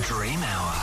Dream Hour.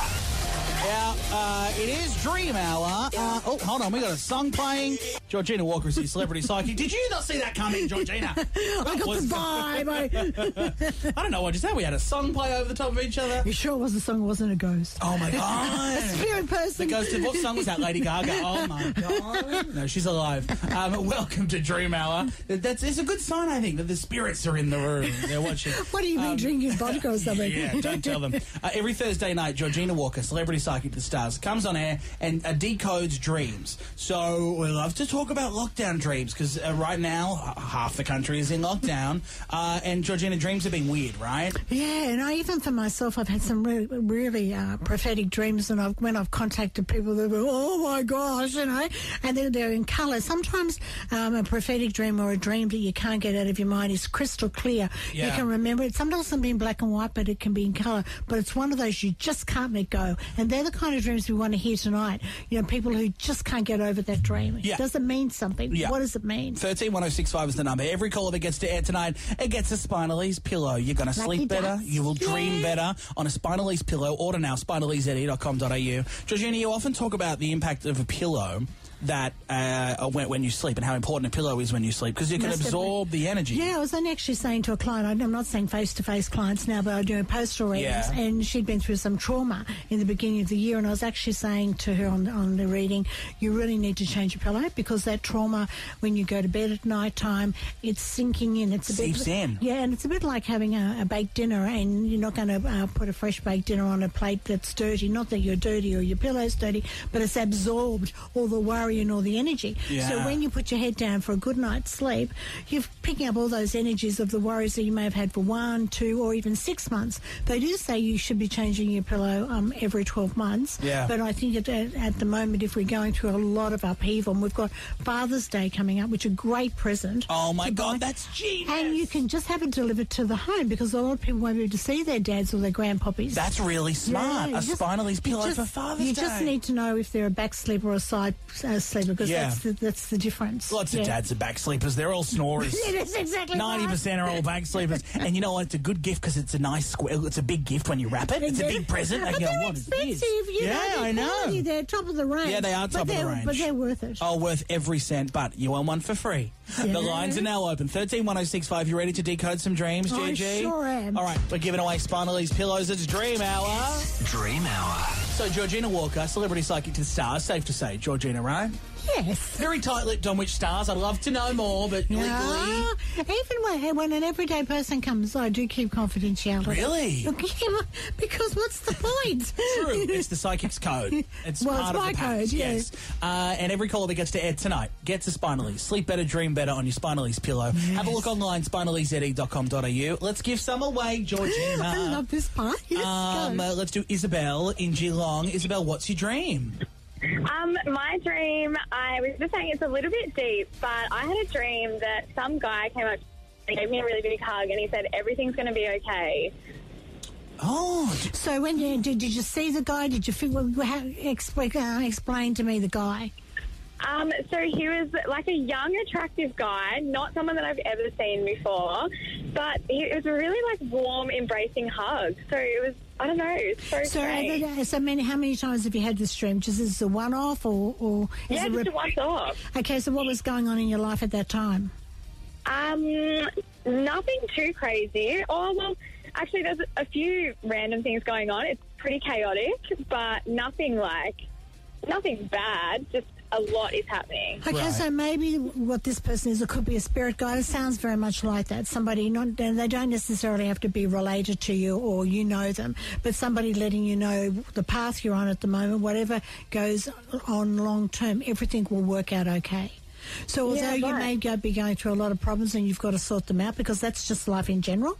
Yeah, uh, it is Dream Hour. Uh, oh, hold on, we got a song playing. Georgina Walker is the celebrity psychic. Did you not see that coming, Georgina? I got the vibe. I don't know what you said. We had a song play over the top of each other. you sure it was a song? It wasn't a ghost. Oh my god! a Spirit person. The ghost of what song was that? Lady Gaga. Oh my god! No, she's alive. Um, welcome to Dream Hour. That's it's a good sign, I think, that the spirits are in the room. They're watching. What do you mean, drinking vodka or something? Um, Yeah, don't tell them. Uh, every Thursday night, Georgina Walker, celebrity psychic to the stars, comes on air and uh, decodes dreams. So we love to talk about lockdown dreams because uh, right now h- half the country is in lockdown, uh, and Georgina dreams have been weird, right? Yeah, and I, even for myself, I've had some really, really uh, prophetic dreams, and I've, when I've contacted people, they go, "Oh my gosh," you know, and they're, they're in colour. Sometimes um, a prophetic dream or a dream that you can't get out of your mind is crystal clear. Yeah. You can remember it. Sometimes it can be in black and white, but it can be in colour. But it's one of those you just can't let go, and they're the kind of dreams we want to hear tonight. You know, people who just can't get over that dream. Yeah. It mean something? Yeah. What does it mean? Thirteen one zero six five is the number. Every caller that gets to air tonight, it gets a Spinaleze pillow. You're going to Lucky sleep better. You will dream better on a Spinaleze pillow. Order now, spinaleze.com.au. Georgina, you often talk about the impact of a pillow that uh, when, when you sleep and how important a pillow is when you sleep because you can Most absorb the energy. Yeah, I was only actually saying to a client, I- I'm not saying face to face clients now, but I do postal readings, Yeah. and she'd been through some trauma in the beginning of the year, and I was actually saying to her on, on the reading, you really need to change your pillow because that trauma, when you go to bed at night time, it's sinking in. It's a Seeps bit, in. Yeah, and it's a bit like having a, a baked dinner, and you're not going to uh, put a fresh baked dinner on a plate that's dirty. Not that you're dirty or your pillow's dirty, but it's absorbed all the worry and all the energy. Yeah. So when you put your head down for a good night's sleep, you're picking up all those energies of the worries that you may have had for one, two, or even six months. They do say you should be changing your pillow um, every 12 months. Yeah. But I think at, at, the moment, if we're going through a lot of upheaval, and we've got Father's Day coming up, which is a great present. Oh my to buy. God, that's genius. And you can just have it delivered to the home because a lot of people won't be able to see their dads or their grandpoppies. That's really smart. Yeah, a just- Spinaleze you pillow just- for Father's You Day. You just need to know if they're a back sleeper or a side uh, sleeper because Yeah. that's, the, that's the difference. Lots Yeah. of dads are back sleepers. They're all snorers. It is exactly Ninety percent are all back sleepers, and you know what? It's a good gift because it's a nice square. It's a big gift when you wrap it. It's a big present. But I go, they're what is expensive, this? you yeah, know. they're I know. quality, They're top of the range. Yeah, they are top of the range. But they're worth it. Oh, worth every cent, but you want one for free. The lines are now open. Thirteen one zero six five. You ready to decode some dreams, I GG? sure am. All right, we're giving away Spinaleze pillows. It's Dream Hour. Dream Hour. So Georgina Walker, celebrity psychic to the stars. Safe to say, Georgina, right? Yes. Very tight-lipped on which stars. I'd love to know more, but legally, Yeah. Even when, when an everyday person comes, I do keep confidentiality. Really? because what's the point? True. It's the psychic's code. It's Well, part it's of my the pact. code, yeah. Yes. Uh, and every caller that gets to air tonight gets a Spinaleze. Sleep better, dream better on your Spinaleze pillow. Have a look online, spinaleze.com.au. Let's give some away, Georgina. I love this part. Yes, Um, go. uh, let's do Isabel in Geelong. Isabel, what's your dream? Um, my dream, I was just saying it's a little bit deep, but I had a dream that some guy came up and gave me a really big hug and he said, everything's going to be okay. Oh, So when you did, did you see the guy? Did you feel, how, explain, uh, explain to me the guy? Um, so he was like a young, attractive guy, not someone that I've ever seen before, but he, it was a really like warm, embracing hug. So it was, I don't know, it was so, So, strange. uh, so many, how many times have you had this dream? Just is it a one-off, or, or is yeah, it? rep- a once off. okay, so what was going on in your life at that time? Um, nothing too crazy. Oh well, actually, there's a few random things going on. It's pretty chaotic, but nothing like nothing bad. Just a lot is happening. Okay, Right. so maybe what this person is, it could be a spirit guide. It sounds very much like that. Somebody, not they don't necessarily have to be related to you or you know them, but somebody letting you know the path you're on at the moment, whatever goes on long term, everything will work out okay. So although Yeah, you may go, be going through a lot of problems and you've got to sort them out because that's just life in general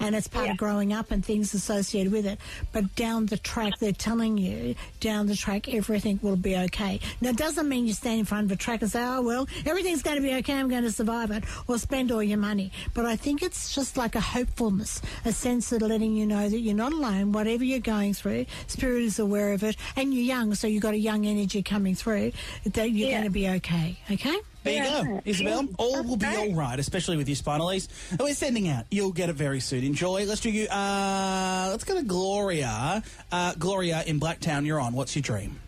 and it's part Yeah. of growing up and things associated with it. But down the track, they're telling you down the track everything will be okay. Now, it doesn't mean you stand in front of a track and say, oh, well, everything's going to be okay, I'm going to survive it, or spend all your money. But I think it's just like a hopefulness, a sense of letting you know that you're not alone, whatever you're going through, Spirit is aware of it, and you're young, so you've got a young energy coming through, that you're Yeah. going to be okay, okay? There you go, Isabel. All will be all right, especially with your Spinaleze. And we're sending out. You'll get it very soon. Enjoy. Let's do you. Uh, let's go to Gloria. Uh, Gloria in Blacktown. You're on. What's your dream?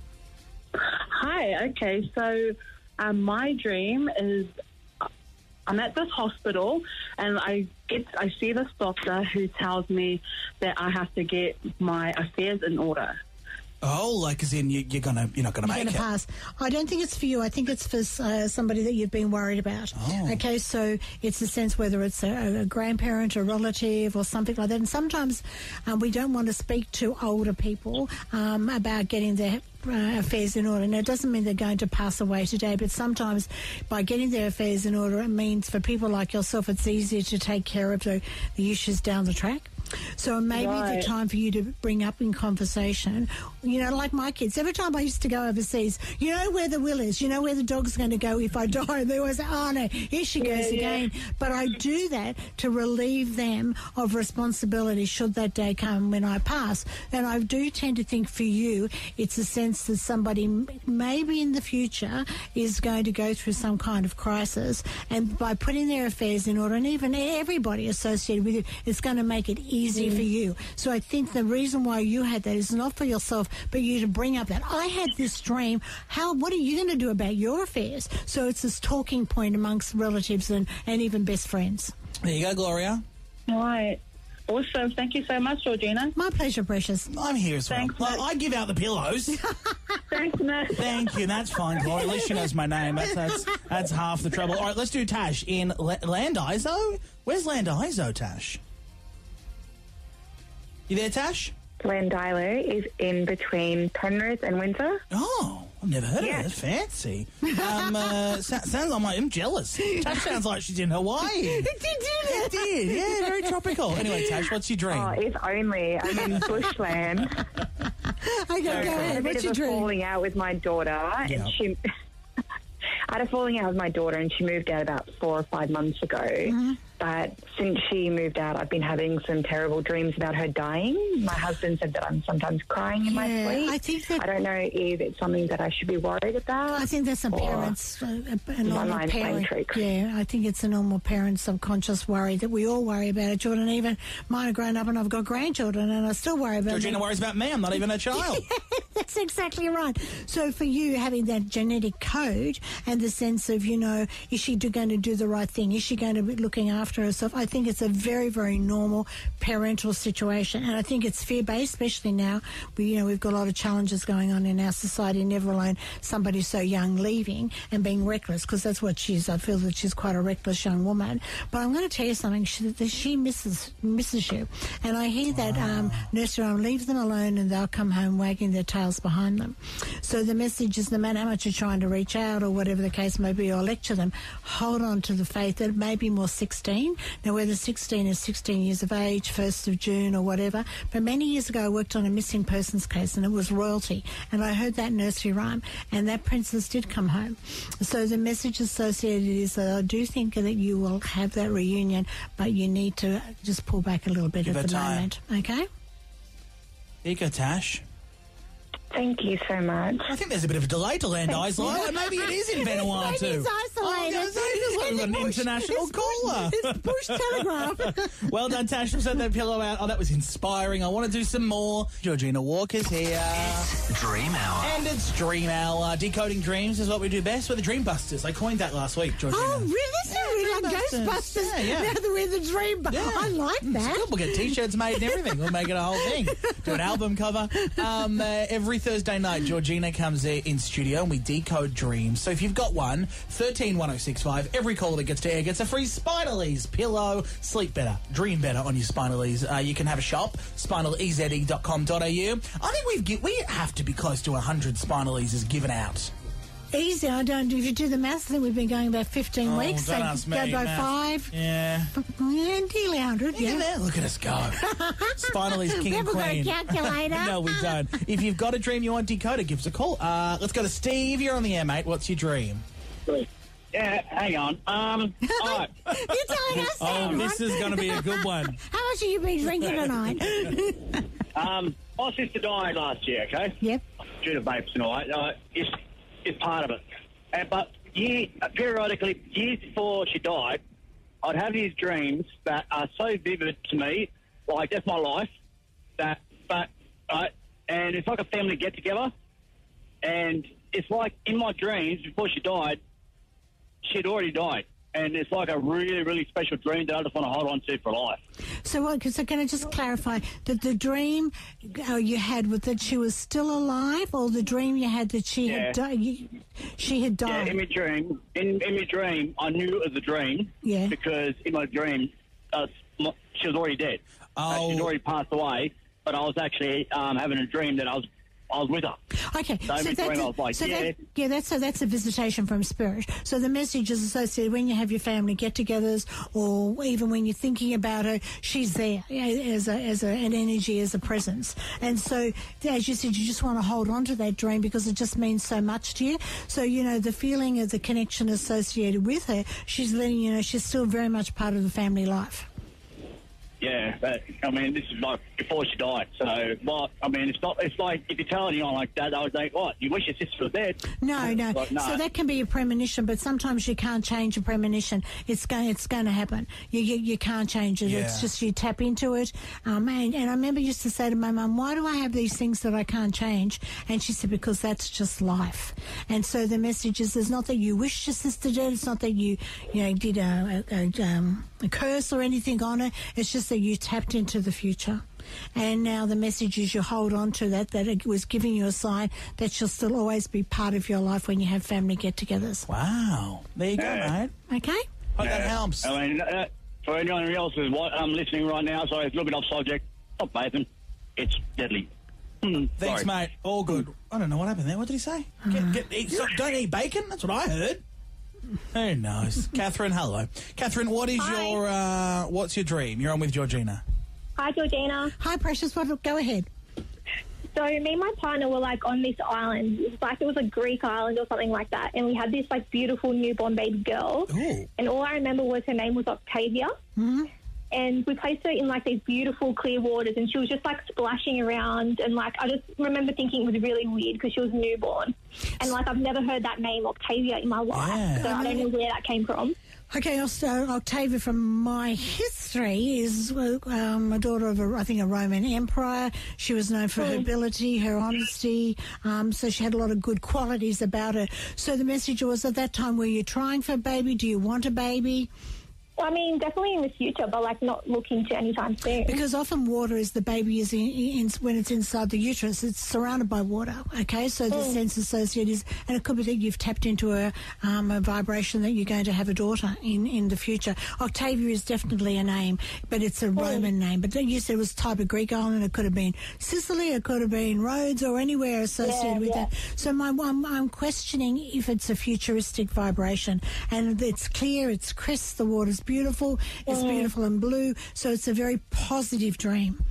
Hi. Okay. So, um, my dream is uh, I'm at this hospital and I get I see this doctor who tells me that I have to get my affairs in order. Oh, like as in you, you're gonna you're not gonna You're make to it. pass. I don't think it's for you. I think it's for uh, somebody that you've been worried about. Oh. Okay, so it's a sense whether it's a, a grandparent, a relative, or something like that. And sometimes um, we don't want to speak to older people um, about getting their uh, affairs in order. Now, it doesn't mean they're going to pass away today, but sometimes by getting their affairs in order, it means for people like yourself, it's easier to take care of the, the issues down the track. So maybe Right. the time for you to bring up in conversation, you know, like my kids. Every time I used to go overseas, you know where the will is, you know where the dog's going to go if I die. They always say, oh no, here she goes yeah. again. But I do that to relieve them of responsibility should that day come when I pass. And I do tend to think for you, it's a sense that somebody maybe in the future is going to go through some kind of crisis. And by putting their affairs in order, and even everybody associated with you, it's going to make it easier for mm. you. So I think the reason why you had that is not for yourself, but you to bring up that I had this dream. How? What are you going to do about your affairs? So it's this talking point amongst relatives and, and even best friends. There you go, Gloria. Right. Awesome. Thank you so much, Georgina. My pleasure, precious. I'm here as well. Thanks, Well, Matt. I give out the pillows. Thanks, Nat. Thank you. That's fine, Gloria. At least she knows my name. That's that's, that's half the trouble. All right, let's do Tash in La- Llandilo. Where's Llandilo, Tash? You there, Tash? Llandilo is in between Penrith and Windsor. Oh, I've never heard Yeah. of it. That's fancy. Um, uh, sa- sounds like I'm jealous. Tash sounds like she's in Hawaii. Did you do It did, yeah, very tropical. Anyway, Tash, what's your dream? Oh, if only. I'm in bushland. Okay, go I had ahead. a bit What's of your a dream? falling out with my daughter, Yeah. and she. I had a falling out with my daughter, and she moved out about four or five months ago. But since she moved out, I've been having some terrible dreams about her dying. My husband said that I'm sometimes crying in my Yeah, sleep. I think that- I don't know if it's something that I should be worried about. I think that's a parent's, uh, a, a normal mind's parent. Yeah, I think it's a normal parent subconscious worry that we all worry about it. Jordan, even mine are grown up and I've got grandchildren and I still worry about Georgina them. worries about me. I'm not even a child. That's exactly right. So for you, having that genetic code and the sense of, you know, is she going to do the right thing? Is she going to be looking after herself? I think it's a very, very normal parental situation. And I think it's fear-based, especially now. We, you know, we've got a lot of challenges going on in our society, never alone somebody so young leaving and being reckless, because that's what she's, I feel that she's quite a reckless young woman. But I'm going to tell you something. She, she misses, misses you. And I hear that um, nursery rhyme, leave them alone and they'll come home wagging their tails behind them. So the message is no matter how much you're trying to reach out or whatever the case may be or lecture them, hold on to the faith that it may be more 16. Now, whether 16 is 16 years of age, 1st of June or whatever, but many years ago I worked on a missing persons case and it was royalty. And I heard that nursery rhyme and that princess did come home. So the message associated is that I do think that you will have that reunion, but you need to just pull back a little bit Give at the time. moment. Okay? There you go, Tash. Thank you so much. I think there's a bit of a delay to Llandilo, and maybe it is in Vanuatu. Maybe it's isolated. Oh, yeah, so it is like an push- international it's caller. push- It's push telegraph. well done, Tash. We'll send that pillow out. Oh, that was inspiring. I want to do some more. Georgina Walker's here. It's Dream Hour. And it's Dream Hour. Decoding dreams is what we do best. We're the Dream Busters. I coined that last week, Georgina. Oh, really? This is really like Ghostbusters. Yeah, yeah. Now that we're the dream. bu- Yeah. I like Mm, that. good. We'll get t-shirts made and everything. We'll make it a whole thing. Do an album cover. Um, uh, every Thursday night, Georgina comes in studio and we decode dreams. So if you've got one, 131065, every caller that gets to air gets a free Spinaleze pillow. Sleep better, dream better on your Spinaleze. Uh, you can have a shop, spinaleze.com.au. I think we've gi- we have to be close to 100 Spinal Spinalezes given out. Easy. I don't. If you do the maths, then we've been going about 15 Oh, weeks. don't so ask me, go by maths. five. Yeah. Yeah, nearly 100. Look Yeah. at that. Look at us go. Spinaleze king We and haven't got a queen. calculator. no, we don't. If you've got a dream you want decoded, give us a call. Uh, let's go to Steve. You're on the air, mate. What's your dream? Yeah, hang on. Um, all right. You're telling us that, Oh, this right? is going to be a good one. How much have you been drinking tonight? Um, my sister died last year, okay? yep. Due to vapes and all that. Uh, it's part of it. And, but year, periodically, years before she died, I'd have these dreams that are so vivid to me, like that's my life. That, but, uh, and it's like a family get together, and it's like in my dreams before she died, she'd already died, and it's like a really, really special dream that I just want to hold on to for life. So, what? So, can I just clarify that the dream uh, you had was that she was still alive, or the dream you had that she had died? You, she had Yeah, died. in my dream, in, in my dream, I knew it was a dream. Yeah. Because in my dream, uh, she was already dead. Uh, Oh. she'd already passed away, but I was actually um, having a dream that I was I was with her. Okay, So every that's dream was like, so yeah. that, yeah, that's a, that's a visitation from spirit. So the message is associated when you have your family get-togethers, or even when you're thinking about her, she's there as a, as a, an energy, as a presence. And so, as you said, you just want to hold on to that dream because it just means so much to you. So you know the feeling of the connection associated with her. She's letting you know she's still very much part of the family life. Yeah, but I mean, this is like before she died. So, well, I mean, it's not. It's like if you're telling anyone like that, I would think, what? You wish your sister was dead? No, no. Like, no. So that can be a premonition, but sometimes you can't change a premonition. It's going, it's going to happen. You, you, you can't change it. It's just you tap into it. Um, and, and I remember used to say to my mum, "Why do I have these things that I can't change?" And she said, "Because that's just life." And so the message is, it's not that you wish your sister dead. It's not that you, you know, did a, a, a, um, a curse or anything on her. It's just that you tapped into the future. And now the message is you hold on to that, that it was giving you a sign that she'll still always be part of your life when you have family get togethers. Wow. There you go, Yeah. mate. Okay? Hope that helps. I mean, uh, for anyone else who's um, listening right now, sorry, it's a little bit off subject. Stop vaping. It's deadly. Hmm, Thanks, sorry. mate. All good. I don't know what happened there. What did he say? Get, get, eat, stop, don't eat bacon? That's what I heard. Who knows? Catherine, hello. Catherine, what is Hi. your uh, what's your dream? You're on with Georgina. Hi, Georgina. Hi, Precious. What, go ahead. So me and my partner were like on this island. It was like it was a Greek island or something like that. And we had this like beautiful newborn baby girl. Ooh. And all I remember was her name was Octavia. Mm-hmm. And we placed her in like these beautiful clear waters and she was just like splashing around. And like I just remember thinking it was really weird because she was newborn. And like I've never heard that name Octavia in my life. Yeah. So I don't know where that came from. Okay, also, Octavia, from my history, is uh, um, a daughter of, a, I think, a Roman emperor. She was known for her ability, her honesty, um, so she had a lot of good qualities about her. So the message was at that time, were you trying for a baby? Do you want a baby? I mean, definitely in the future, but like not looking to anytime soon. Because often water is the baby is in, in, when it's inside the uterus, it's surrounded by water. Okay, so the sense associated is, and it could be that you've tapped into a, um, a vibration that you're going to have a daughter in, in the future. Octavia is definitely a name, but it's a Roman name. But you said it was type of Greek island. It could have been Sicily, it could have been Rhodes, or anywhere associated with yeah. that. So my, I'm, I'm questioning if it's a futuristic vibration, and it's clear, it's crisp, the water's beautiful, it's beautiful and blue, so it's a very positive dream.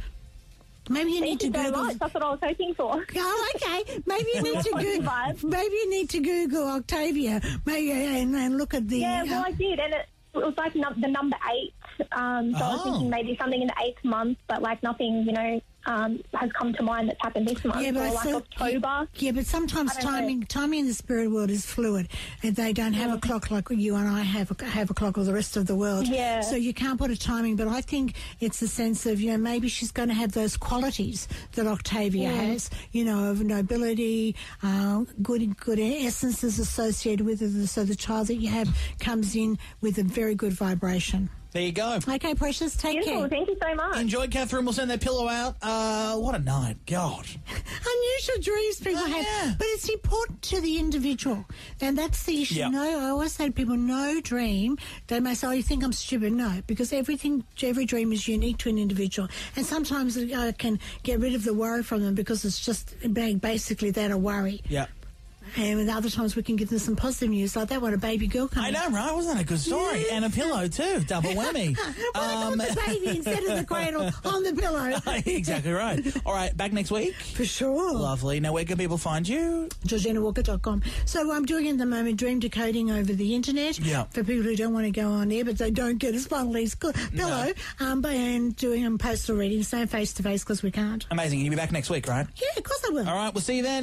Maybe you need you to so Google. much. That's what I was hoping for. Oh, okay. Maybe you need to Google. Maybe you need to Google Octavia, maybe and, and look at the. Yeah, well, uh, I did, and it, it was like num- the number eight. Um, so I was Oh. thinking maybe something in the eighth month, but like nothing, you know, um, has come to mind that's happened this month. Yeah, but or like October. Yeah, but sometimes don't know. timing timing in the spirit world is fluid, and they don't have a clock like you and I have a, have a clock or the rest of the world. Yeah. So you can't put a timing, but I think it's a sense of you know maybe she's going to have those qualities that Octavia has, you know, of nobility, uh, good good essences associated with it. So the child that you have comes in with a very good vibration. There you go. Okay, precious, take Beautiful. care. Thank you so much. Enjoy, Catherine. We'll send that pillow out. Uh, what a night. God. unusual dreams people Oh, have, yeah. but it's important to the individual, and that's the issue. Yeah. No, I always say to people, no dream. They may say, "Oh, you think I'm stupid?" No, because everything, every dream is unique to an individual, and sometimes it uh, can get rid of the worry from them because it's just ba- basically that a worry. Yeah. And other times we can give them some positive news, like that one, a baby girl coming. I know, right? Wasn't that a good story? And a pillow, too. Double whammy. Why not the baby instead of the cradle on the pillow? exactly right. All right, back next week. For sure. Lovely. Now, where can people find you? GeorginaWalker.com. So I'm doing at the moment dream decoding over the internet Yeah. for people who don't want to go on there, but they don't get as funnily as pillow. Um, but and doing um, postal readings, no face to face because we can't. Amazing. You'll be back next week, right? Yeah, of course I will. All right, we'll see you then.